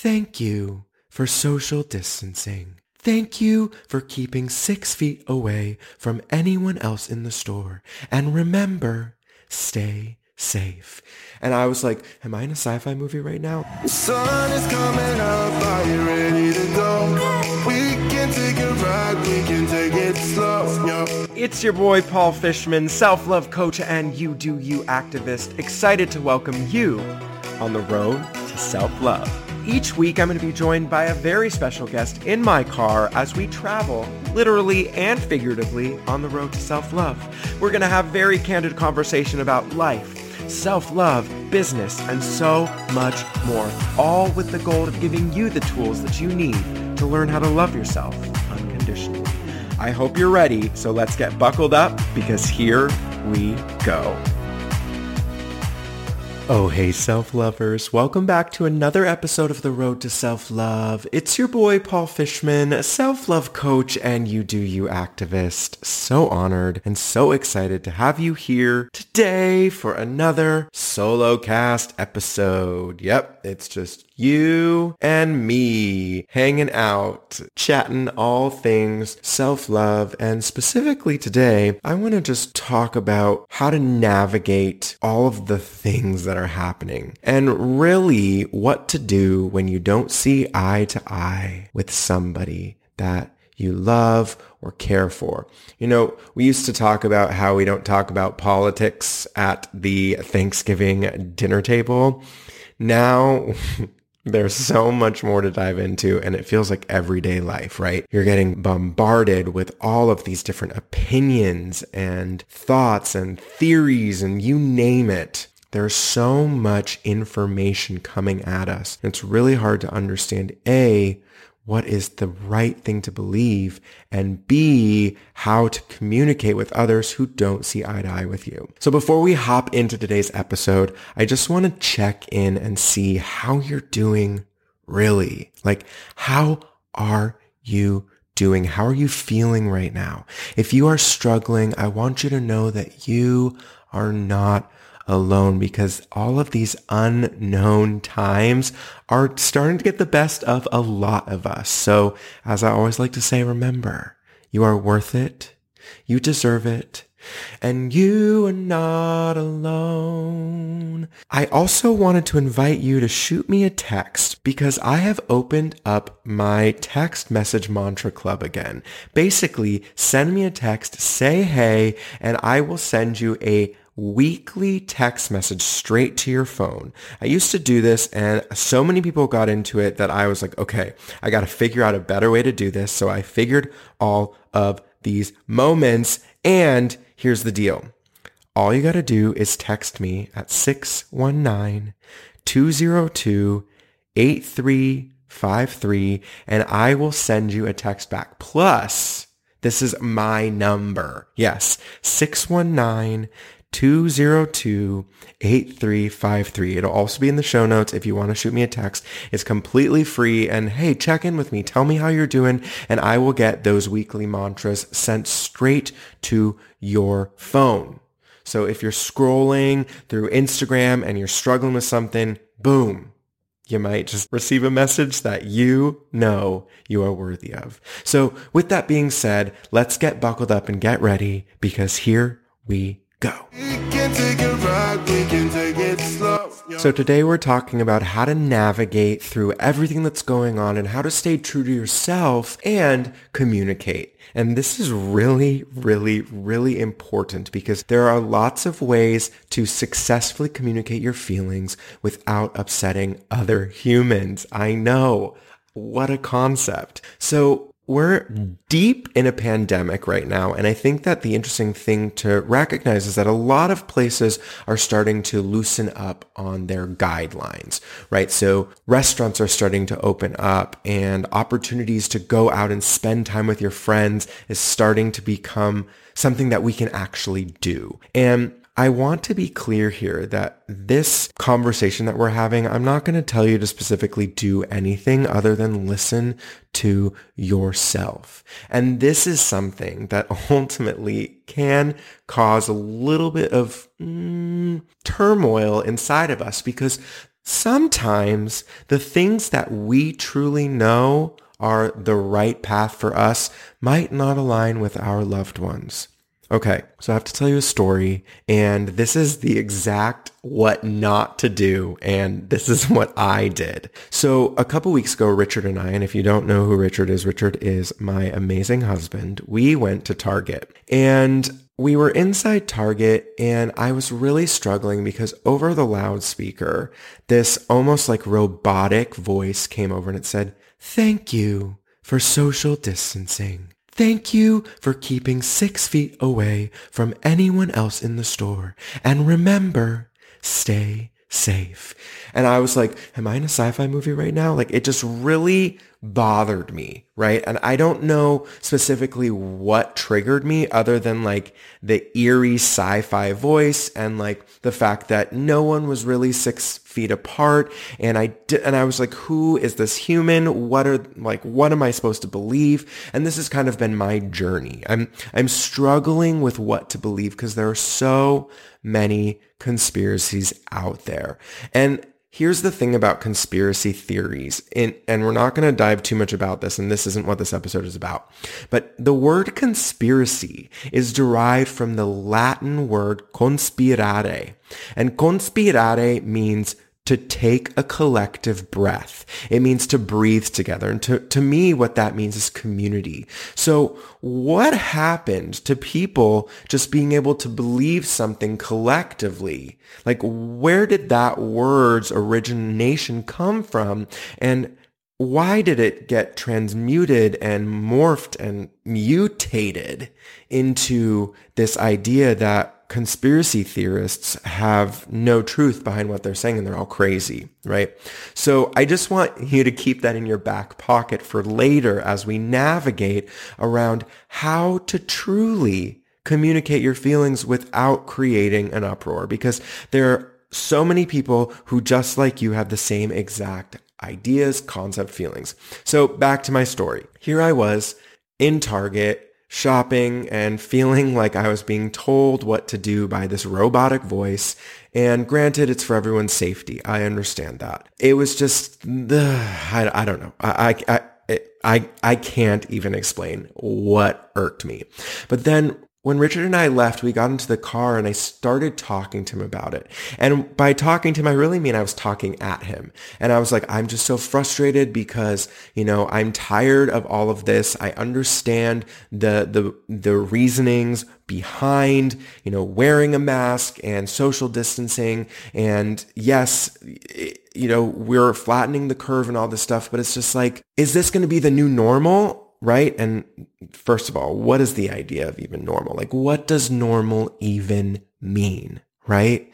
Thank you for social distancing. Thank you for keeping six feet away from anyone else in the store. And remember, stay safe. And I was like, am I in a sci-fi movie right now? The sun is coming up, are you ready to go? We can take a ride, we can take it slow, yo. It's your boy Paul Fishman, self-love coach and you do you activist, excited to welcome you on the road to self-love. Each week I'm going to be joined by a very special guest in my car as we travel, literally and figuratively, on the road to self-love. We're going to have very candid conversation about life, self-love, business, and so much more, all with the goal of giving you the tools that you need to learn how to love yourself unconditionally. I hope you're ready, so let's get buckled up because here we go. Oh, hey, self-lovers. Welcome back to another episode of The Road to Self-Love. It's your boy, Paul Fishman, self-love coach and you do you activist. So honored and so excited to have you here today for another solo cast episode. Yep, it's just you and me hanging out, chatting all things self-love. And specifically today, I want to just talk about how to navigate all of the things that are happening and really what to do when you don't see eye to eye with somebody that you love or care for. You know, we used to talk about how we don't talk about politics at the Thanksgiving dinner table. Now There's so much more to dive into and it feels like everyday life, right? You're getting bombarded with all of these different opinions and thoughts and theories and you name it. There's so much information coming at us. It's really hard to understand A, what is the right thing to believe, and B, how to communicate with others who don't see eye to eye with you. So before we hop into today's episode, I just want to check in and see how you're doing really. Like, how are you doing? How are you feeling right now? If you are struggling, I want you to know that you are not alone because all of these unknown times are starting to get the best of a lot of us. So as I always like to say, remember, you are worth it. You deserve it. And you are not alone. I also wanted to invite you to shoot me a text because I have opened up my text message mantra club again. Basically, send me a text, say hey, and I will send you a weekly text message straight to your phone. I used to do this and so many people got into it that I was like, okay, I got to figure out a better way to do this. So I figured all of these moments and here's the deal. All you got to do is text me at 619-202-8353 and I will send you a text back. Plus, this is my number. Yes, 619 202-8353. It'll also be in the show notes if you want to shoot me a text. It's completely free and hey, check in with me. Tell me how you're doing and I will get those weekly mantras sent straight to your phone. So if you're scrolling through Instagram and you're struggling with something, boom, you might just receive a message that you know you are worthy of. So with that being said, let's get buckled up and get ready because here we go. So today we're talking about how to navigate through everything that's going on and how to stay true to yourself and communicate. And this is really, really, really important because there are lots of ways to successfully communicate your feelings without upsetting other humans. I know. What a concept. So we're hmm. deep in a pandemic right now. And I think that the interesting thing to recognize is that a lot of places are starting to loosen up on their guidelines, right? So restaurants are starting to open up and opportunities to go out and spend time with your friends is starting to become something that we can actually do. And I want to be clear here that this conversation that we're having, I'm not going to tell you to specifically do anything other than listen to yourself. And this is something that ultimately can cause a little bit of mm, turmoil inside of us because sometimes the things that we truly know are the right path for us might not align with our loved ones. Okay, so I have to tell you a story, and this is the exact what not to do, and this is what I did. So a couple weeks ago, Richard and I, and if you don't know who Richard is, Richard is my amazing husband. We went to Target, and we were inside Target and I was really struggling because over the loudspeaker, this almost like robotic voice came over and it said, thank you for social distancing. Thank you for keeping six feet away from anyone else in the store. And remember, stay safe. And I was like, am I in a sci-fi movie right now? Like it just really bothered me, right? And I don't know specifically what triggered me other than like the eerie sci-fi voice and like the fact that no one was really six feet apart. And I did, and I was like, who is this human? What are like, what am I supposed to believe? And this has kind of been my journey. I'm, I'm struggling with what to believe because there are so many conspiracies out there. And Here's the thing about conspiracy theories, and, and we're not going to dive too much about this, and this isn't what this episode is about. But the word conspiracy is derived from the Latin word conspirare. And conspirare means to take a collective breath. It means to breathe together. And to, to me, what that means is community. So what happened to people just being able to believe something collectively? Like where did that word's origination come from? And why did it get transmuted and morphed and mutated into this idea that conspiracy theorists have no truth behind what they're saying and they're all crazy, right? So I just want you to keep that in your back pocket for later as we navigate around how to truly communicate your feelings without creating an uproar because there are so many people who just like you have the same exact ideas, concept, feelings. So back to my story. Here I was in Target shopping and feeling like I was being told what to do by this robotic voice. And granted, it's for everyone's safety. I understand that. It was just, uh, I, I don't know. I, I, I, I, I can't even explain what irked me. But then when Richard and I left, we got into the car and I started talking to him about it. And by talking to him, I really mean I was talking at him. And I was like, I'm just so frustrated because, you know, I'm tired of all of this. I understand the, the, the reasonings behind, you know, wearing a mask and social distancing. And yes, you know, we're flattening the curve and all this stuff, but it's just like, is this going to be the new normal? Right? And first of all, what is the idea of even normal? Like, what does normal even mean, right?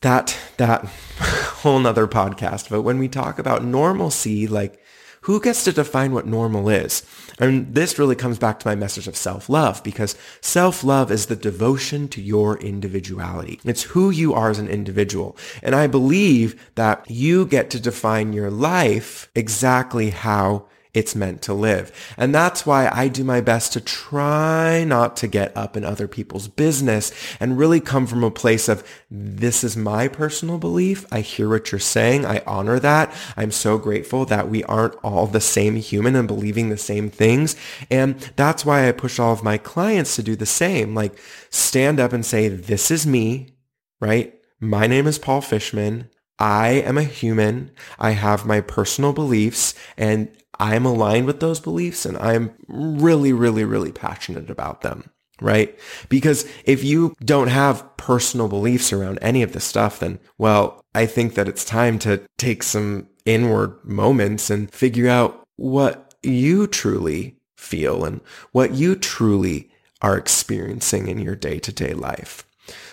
That, that whole nother podcast. But when we talk about normalcy, like, who gets to define what normal is? And this really comes back to my message of self-love because self-love is the devotion to your individuality. It's who you are as an individual. And I believe that you get to define your life exactly how it's meant to live. And that's why I do my best to try not to get up in other people's business and really come from a place of this is my personal belief. I hear what you're saying. I honor that. I'm so grateful that we aren't all the same human and believing the same things. And that's why I push all of my clients to do the same. Like stand up and say, this is me, right? My name is Paul Fishman. I am a human. I have my personal beliefs and I'm aligned with those beliefs and I'm really, really, really passionate about them. Right? Because if you don't have personal beliefs around any of this stuff, then, well, I think that it's time to take some inward moments and figure out what you truly feel and what you truly are experiencing in your day to day life.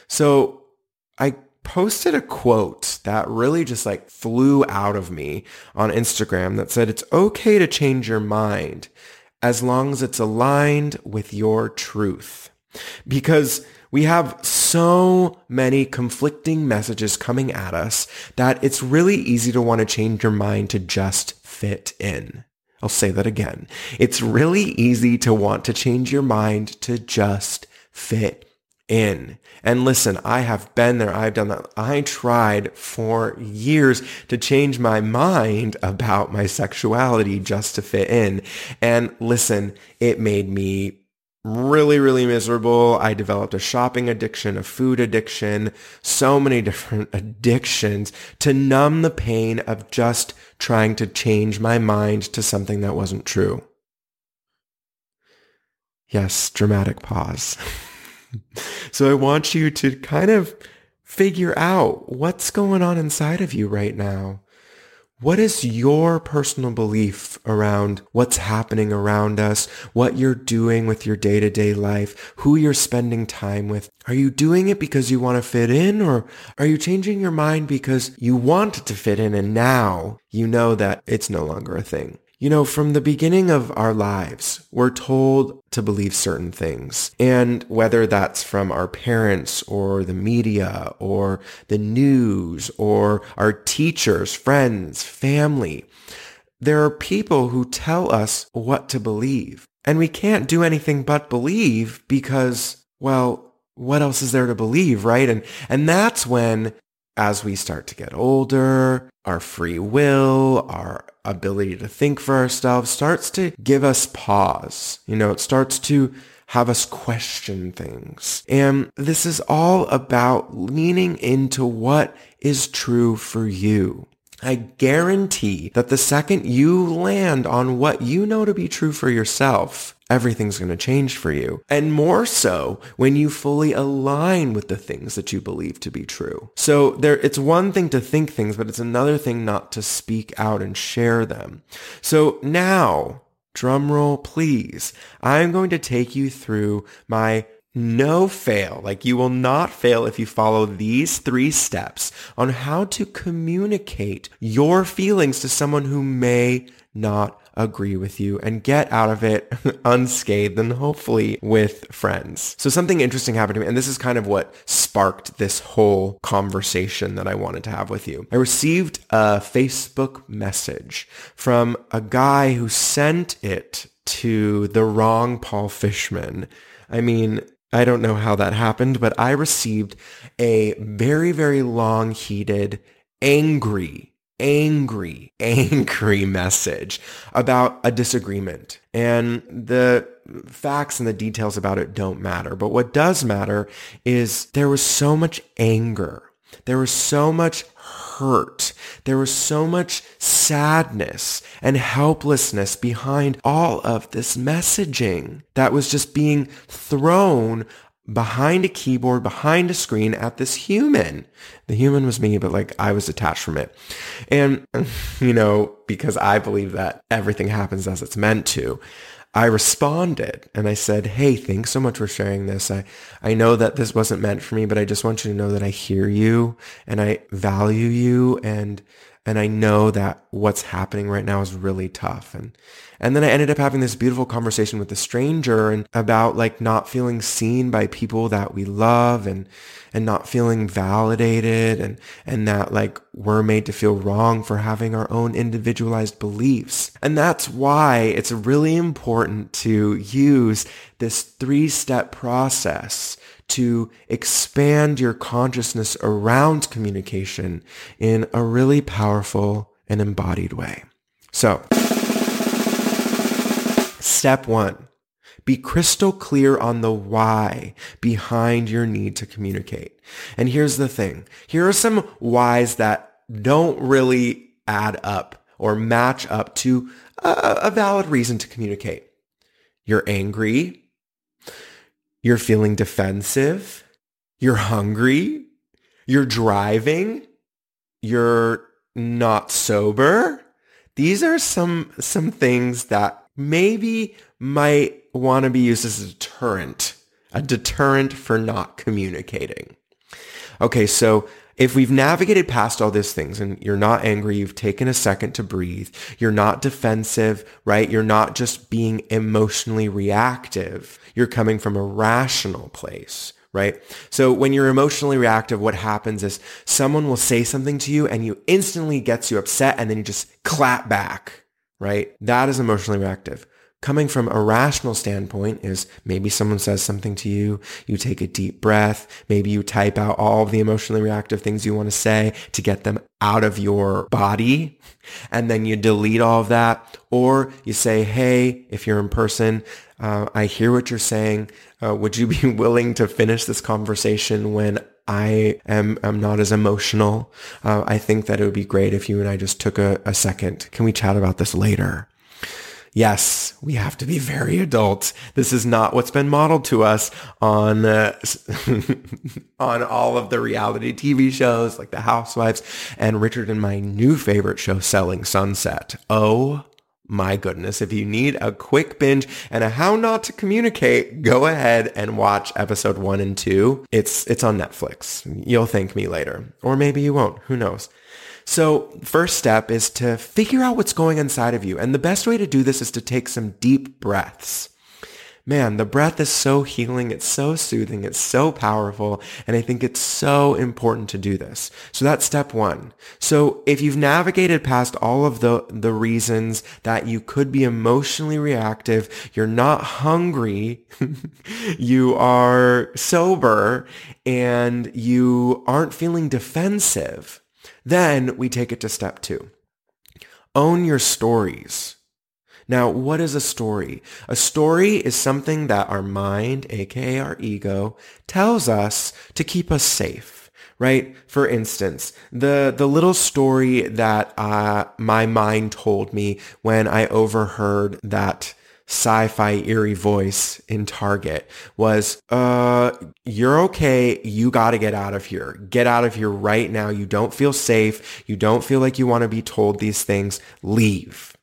So I posted a quote that really just like flew out of me on Instagram that said, it's okay to change your mind as long as it's aligned with your truth. Because we have so many conflicting messages coming at us that it's really easy to want to change your mind to just fit in. I'll say that again. It's really easy to want to change your mind to just fit in. And listen, I have been there. I've done that. I tried for years to change my mind about my sexuality just to fit in. And listen, it made me really, really miserable. I developed a shopping addiction, a food addiction, so many different addictions to numb the pain of just trying to change my mind to something that wasn't true. Yes, dramatic pause. so I want you to kind of figure out what's going on inside of you right now. What is your personal belief around what's happening around us, what you're doing with your day-to-day life, who you're spending time with? Are you doing it because you want to fit in or are you changing your mind because you want to fit in and now you know that it's no longer a thing? You know, from the beginning of our lives, we're told to believe certain things. And whether that's from our parents or the media or the news or our teachers, friends, family, there are people who tell us what to believe. And we can't do anything but believe because, well, what else is there to believe, right? And, and that's when as we start to get older, our free will, our ability to think for ourselves starts to give us pause. You know, it starts to have us question things. And this is all about leaning into what is true for you. I guarantee that the second you land on what you know to be true for yourself, everything's going to change for you. And more so when you fully align with the things that you believe to be true. So there, it's one thing to think things, but it's another thing not to speak out and share them. So now, drum roll please, I'm going to take you through my no fail. Like you will not fail if you follow these three steps on how to communicate your feelings to someone who may not agree with you and get out of it unscathed and hopefully with friends. So something interesting happened to me and this is kind of what sparked this whole conversation that I wanted to have with you. I received a Facebook message from a guy who sent it to the wrong Paul Fishman. I mean, I don't know how that happened, but I received a very, very long, heated, angry angry, angry message about a disagreement. And the facts and the details about it don't matter. But what does matter is there was so much anger. There was so much hurt. There was so much sadness and helplessness behind all of this messaging that was just being thrown behind a keyboard, behind a screen at this human. The human was me, but like I was detached from it. And, you know, because I believe that everything happens as it's meant to, I responded and I said, Hey, thanks so much for sharing this. I, I know that this wasn't meant for me, but I just want you to know that I hear you and I value you and and I know that what's happening right now is really tough. And, and then I ended up having this beautiful conversation with a stranger and about like not feeling seen by people that we love and, and not feeling validated and, and that like we're made to feel wrong for having our own individualized beliefs. And that's why it's really important to use this three step process to expand your consciousness around communication in a really powerful and embodied way. So, step one, be crystal clear on the why behind your need to communicate. And here's the thing. Here are some whys that don't really add up or match up to a, a valid reason to communicate. You're angry you're feeling defensive. You're hungry. You're driving. You're not sober. These are some, some things that maybe might want to be used as a deterrent, a deterrent for not communicating. Okay, so if we've navigated past all these things and you're not angry, you've taken a second to breathe, you're not defensive, right? You're not just being emotionally reactive. You're coming from a rational place, right? So when you're emotionally reactive, what happens is someone will say something to you and you instantly gets you upset and then you just clap back, right? That is emotionally reactive coming from a rational standpoint is maybe someone says something to you, you take a deep breath, maybe you type out all of the emotionally reactive things you want to say to get them out of your body, and then you delete all of that, or you say, hey, if you're in person, uh, I hear what you're saying. Uh, would you be willing to finish this conversation when I am am not as emotional. Uh, I think that it would be great if you and I just took a, a second. Can we chat about this later? Yes, we have to be very adult. This is not what's been modeled to us on uh, on all of the reality TV shows like The Housewives and Richard and my new favorite show, Selling Sunset. Oh my goodness, if you need a quick binge and a how not to communicate, go ahead and watch episode one and two. It's, it's on Netflix. You'll thank me later. Or maybe you won't. Who knows? So first step is to figure out what's going inside of you. And the best way to do this is to take some deep breaths man, the breath is so healing. It's so soothing. It's so powerful. And I think it's so important to do this. So that's step one. So if you've navigated past all of the, the reasons that you could be emotionally reactive, you're not hungry, you are sober, and you aren't feeling defensive, then we take it to step two. Own your stories. Now, what is a story? A story is something that our mind, aka our ego, tells us to keep us safe, right? For instance, the, the little story that uh, my mind told me when I overheard that sci-fi eerie voice in Target was, uh, you're okay. You got to get out of here. Get out of here right now. You don't feel safe. You don't feel like you want to be told these things. Leave.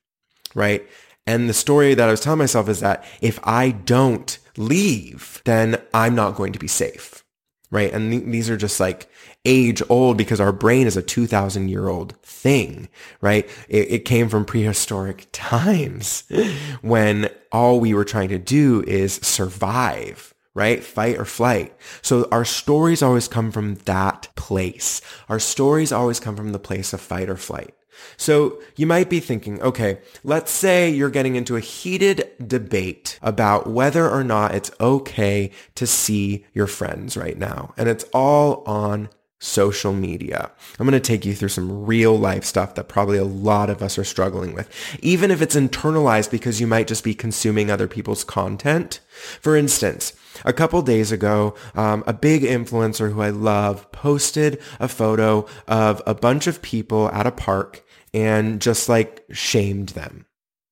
Right. And the story that I was telling myself is that if I don't leave, then I'm not going to be safe. Right. And th- these are just like age old because our brain is a 2000 year old thing, right? It, it came from prehistoric times when all we were trying to do is survive right? Fight or flight. So our stories always come from that place. Our stories always come from the place of fight or flight. So you might be thinking, okay, let's say you're getting into a heated debate about whether or not it's okay to see your friends right now. And it's all on social media. I'm going to take you through some real life stuff that probably a lot of us are struggling with, even if it's internalized because you might just be consuming other people's content. For instance, a couple days ago, um, a big influencer who I love posted a photo of a bunch of people at a park and just like shamed them,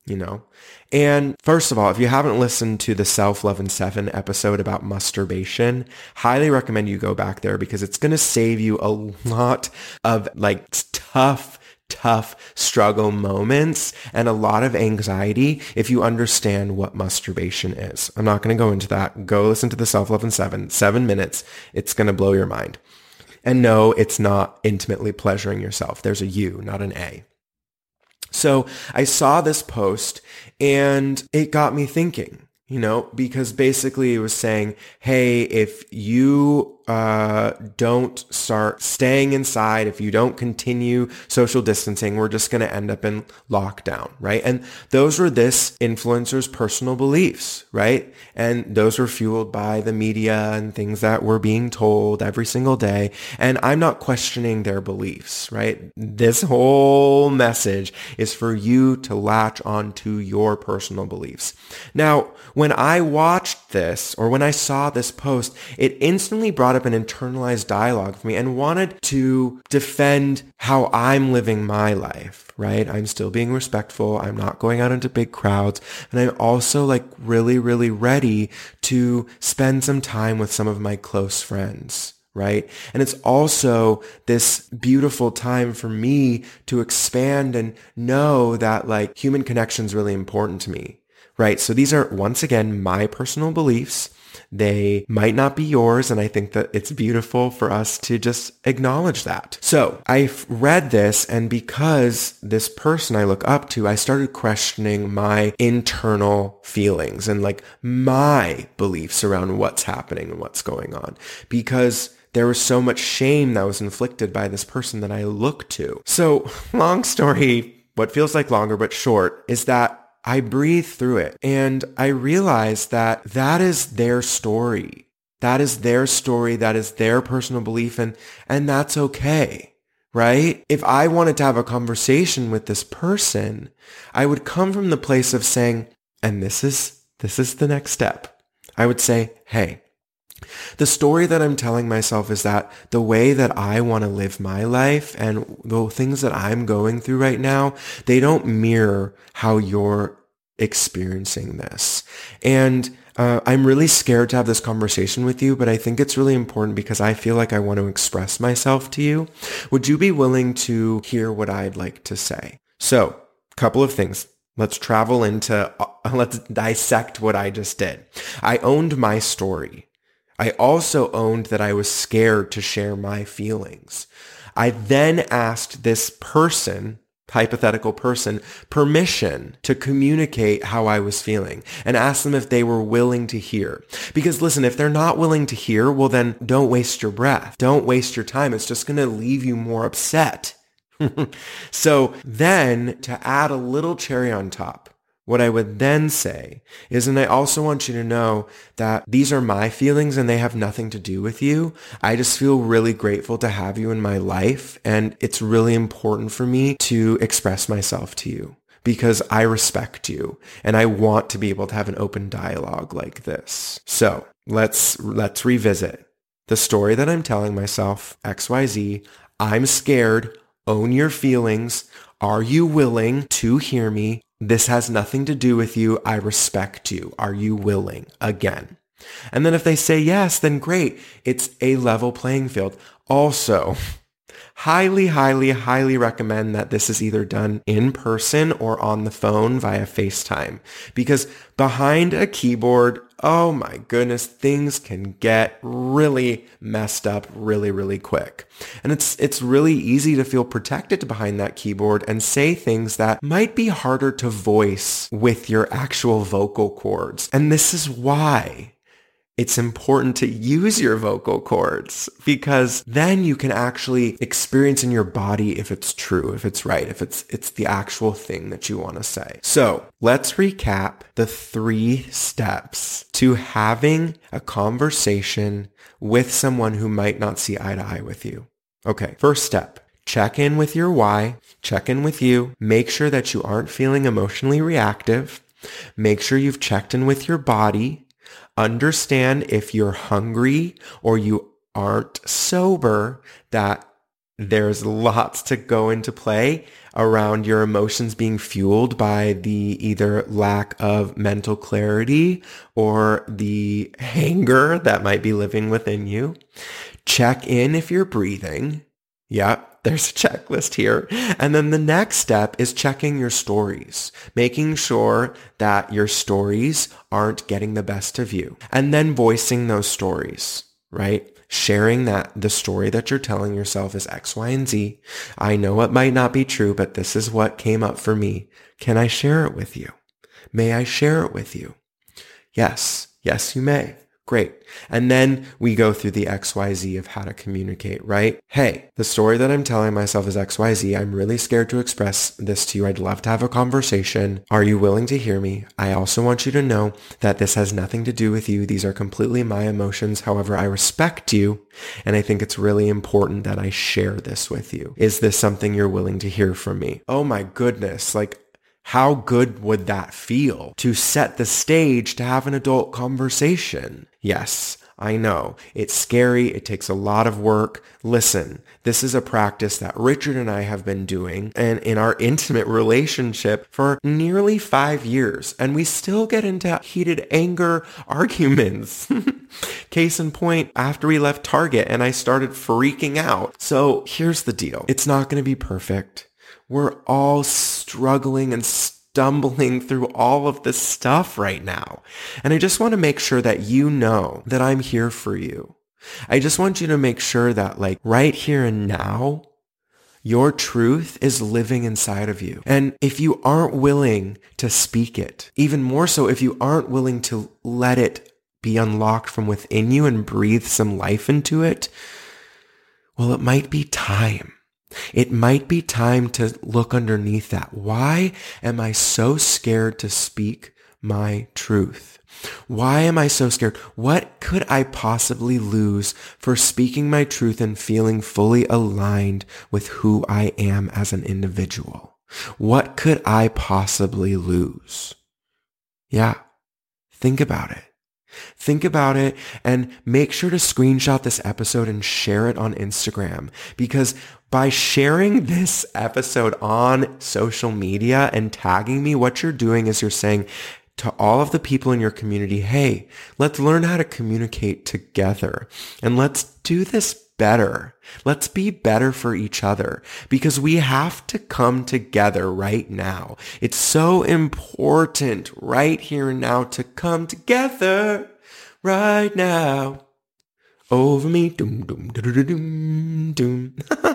you know? And first of all, if you haven't listened to the Self Love in Seven episode about musturbation, highly recommend you go back there because it's going to save you a lot of like tough tough struggle moments and a lot of anxiety if you understand what musturbation is. I'm not going to go into that. Go listen to the Self Love in Seven, seven minutes. It's going to blow your mind. And no, it's not intimately pleasuring yourself. There's a U, not an A. So I saw this post and it got me thinking, you know, because basically it was saying, hey, if you uh, don't start staying inside, if you don't continue social distancing, we're just going to end up in lockdown, right? And those were this influencer's personal beliefs, right? And those were fueled by the media and things that were being told every single day. And I'm not questioning their beliefs, right? This whole message is for you to latch onto your personal beliefs. Now, when I watched this or when I saw this post, it instantly brought up an internalized dialogue for me and wanted to defend how I'm living my life, right? I'm still being respectful. I'm not going out into big crowds. And I'm also like really, really ready to spend some time with some of my close friends right? And it's also this beautiful time for me to expand and know that like human connection is really important to me, right? So these are once again my personal beliefs. They might not be yours. And I think that it's beautiful for us to just acknowledge that. So I read this and because this person I look up to, I started questioning my internal feelings and like my beliefs around what's happening and what's going on because there was so much shame that was inflicted by this person that I look to. So long story, what feels like longer but short is that I breathe through it and I realize that that is their story. That is their story. That is their personal belief and, and that's okay. Right? If I wanted to have a conversation with this person, I would come from the place of saying, and this is, this is the next step. I would say, hey, the story that I'm telling myself is that the way that I want to live my life and the things that I'm going through right now, they don't mirror how you're experiencing this. And uh, I'm really scared to have this conversation with you, but I think it's really important because I feel like I want to express myself to you. Would you be willing to hear what I'd like to say? So, couple of things. Let's travel into, uh, let's dissect what I just did. I owned my story. I also owned that I was scared to share my feelings. I then asked this person, hypothetical person, permission to communicate how I was feeling and asked them if they were willing to hear. Because listen, if they're not willing to hear, well then don't waste your breath. Don't waste your time. It's just going to leave you more upset. so then to add a little cherry on top, what I would then say is, and I also want you to know that these are my feelings and they have nothing to do with you. I just feel really grateful to have you in my life. And it's really important for me to express myself to you because I respect you and I want to be able to have an open dialogue like this. So let's, let's revisit the story that I'm telling myself, XYZ. I'm scared. Own your feelings. Are you willing to hear me? This has nothing to do with you. I respect you. Are you willing? Again. And then if they say yes, then great. It's a level playing field. Also, highly, highly, highly recommend that this is either done in person or on the phone via FaceTime because behind a keyboard, oh my goodness, things can get really messed up really, really quick. And it's, it's really easy to feel protected behind that keyboard and say things that might be harder to voice with your actual vocal cords. And this is why it's important to use your vocal cords because then you can actually experience in your body if it's true, if it's right, if it's, it's the actual thing that you want to say. So let's recap the three steps to having a conversation with someone who might not see eye to eye with you. Okay. First step. Check in with your why. Check in with you. Make sure that you aren't feeling emotionally reactive. Make sure you've checked in with your body understand if you're hungry or you aren't sober that there's lots to go into play around your emotions being fueled by the either lack of mental clarity or the anger that might be living within you. Check in if you're breathing. Yep there's a checklist here. And then the next step is checking your stories, making sure that your stories aren't getting the best of you and then voicing those stories, right? Sharing that the story that you're telling yourself is X, Y, and Z. I know it might not be true, but this is what came up for me. Can I share it with you? May I share it with you? Yes. Yes, you may. Great. And then we go through the XYZ of how to communicate, right? Hey, the story that I'm telling myself is XYZ. I'm really scared to express this to you. I'd love to have a conversation. Are you willing to hear me? I also want you to know that this has nothing to do with you. These are completely my emotions. However, I respect you. And I think it's really important that I share this with you. Is this something you're willing to hear from me? Oh my goodness. Like how good would that feel to set the stage to have an adult conversation? Yes, I know. It's scary. It takes a lot of work. Listen, this is a practice that Richard and I have been doing and in our intimate relationship for nearly five years. And we still get into heated anger arguments. Case in point, after we left Target and I started freaking out. So here's the deal. It's not going to be perfect. We're all struggling and stumbling through all of this stuff right now. And I just want to make sure that you know that I'm here for you. I just want you to make sure that like right here and now, your truth is living inside of you. And if you aren't willing to speak it, even more so if you aren't willing to let it be unlocked from within you and breathe some life into it, well, it might be time It might be time to look underneath that. Why am I so scared to speak my truth? Why am I so scared? What could I possibly lose for speaking my truth and feeling fully aligned with who I am as an individual? What could I possibly lose? Yeah, think about it. Think about it and make sure to screenshot this episode and share it on Instagram because by sharing this episode on social media and tagging me, what you're doing is you're saying to all of the people in your community, hey, let's learn how to communicate together and let's do this better. Let's be better for each other because we have to come together right now. It's so important right here and now to come together right now. Over me, doom, doom, doom, doom, doom.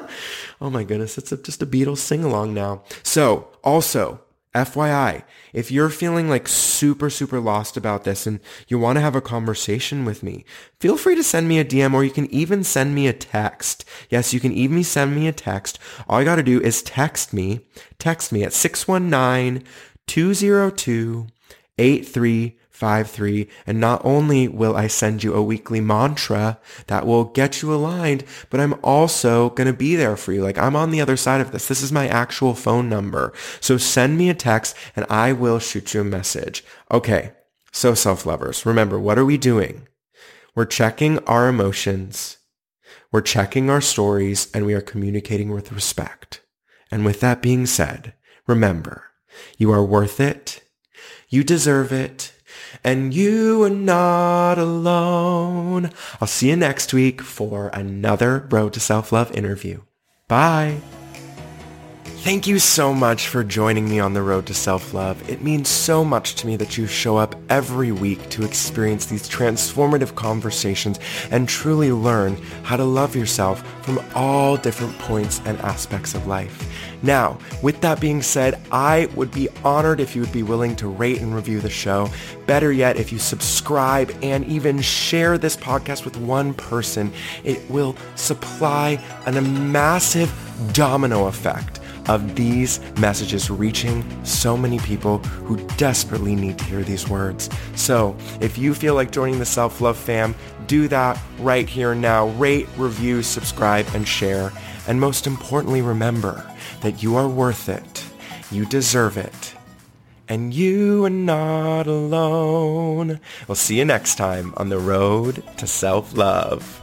oh my goodness, it's a, just a Beatles sing along now. So also, FYI, if you're feeling like super, super lost about this and you want to have a conversation with me, feel free to send me a DM or you can even send me a text. Yes, you can even send me a text. All you got to do is text me, text me at 619 202 8353. And not only will I send you a weekly mantra that will get you aligned, but I'm also going to be there for you. Like I'm on the other side of this. This is my actual phone number. So send me a text and I will shoot you a message. Okay. So self-lovers, remember, what are we doing? We're checking our emotions. We're checking our stories and we are communicating with respect. And with that being said, remember, you are worth it. You deserve it. And you are not alone. I'll see you next week for another Road to Self-Love interview. Bye. Thank you so much for joining me on the road to self-love. It means so much to me that you show up every week to experience these transformative conversations and truly learn how to love yourself from all different points and aspects of life. Now, with that being said, I would be honored if you would be willing to rate and review the show. Better yet, if you subscribe and even share this podcast with one person, it will supply a massive domino effect of these messages reaching so many people who desperately need to hear these words. So if you feel like joining the Self-Love fam, do that right here and now. Rate, review, subscribe, and share. And most importantly, remember that you are worth it. You deserve it. And you are not alone. We'll see you next time on the road to self-love.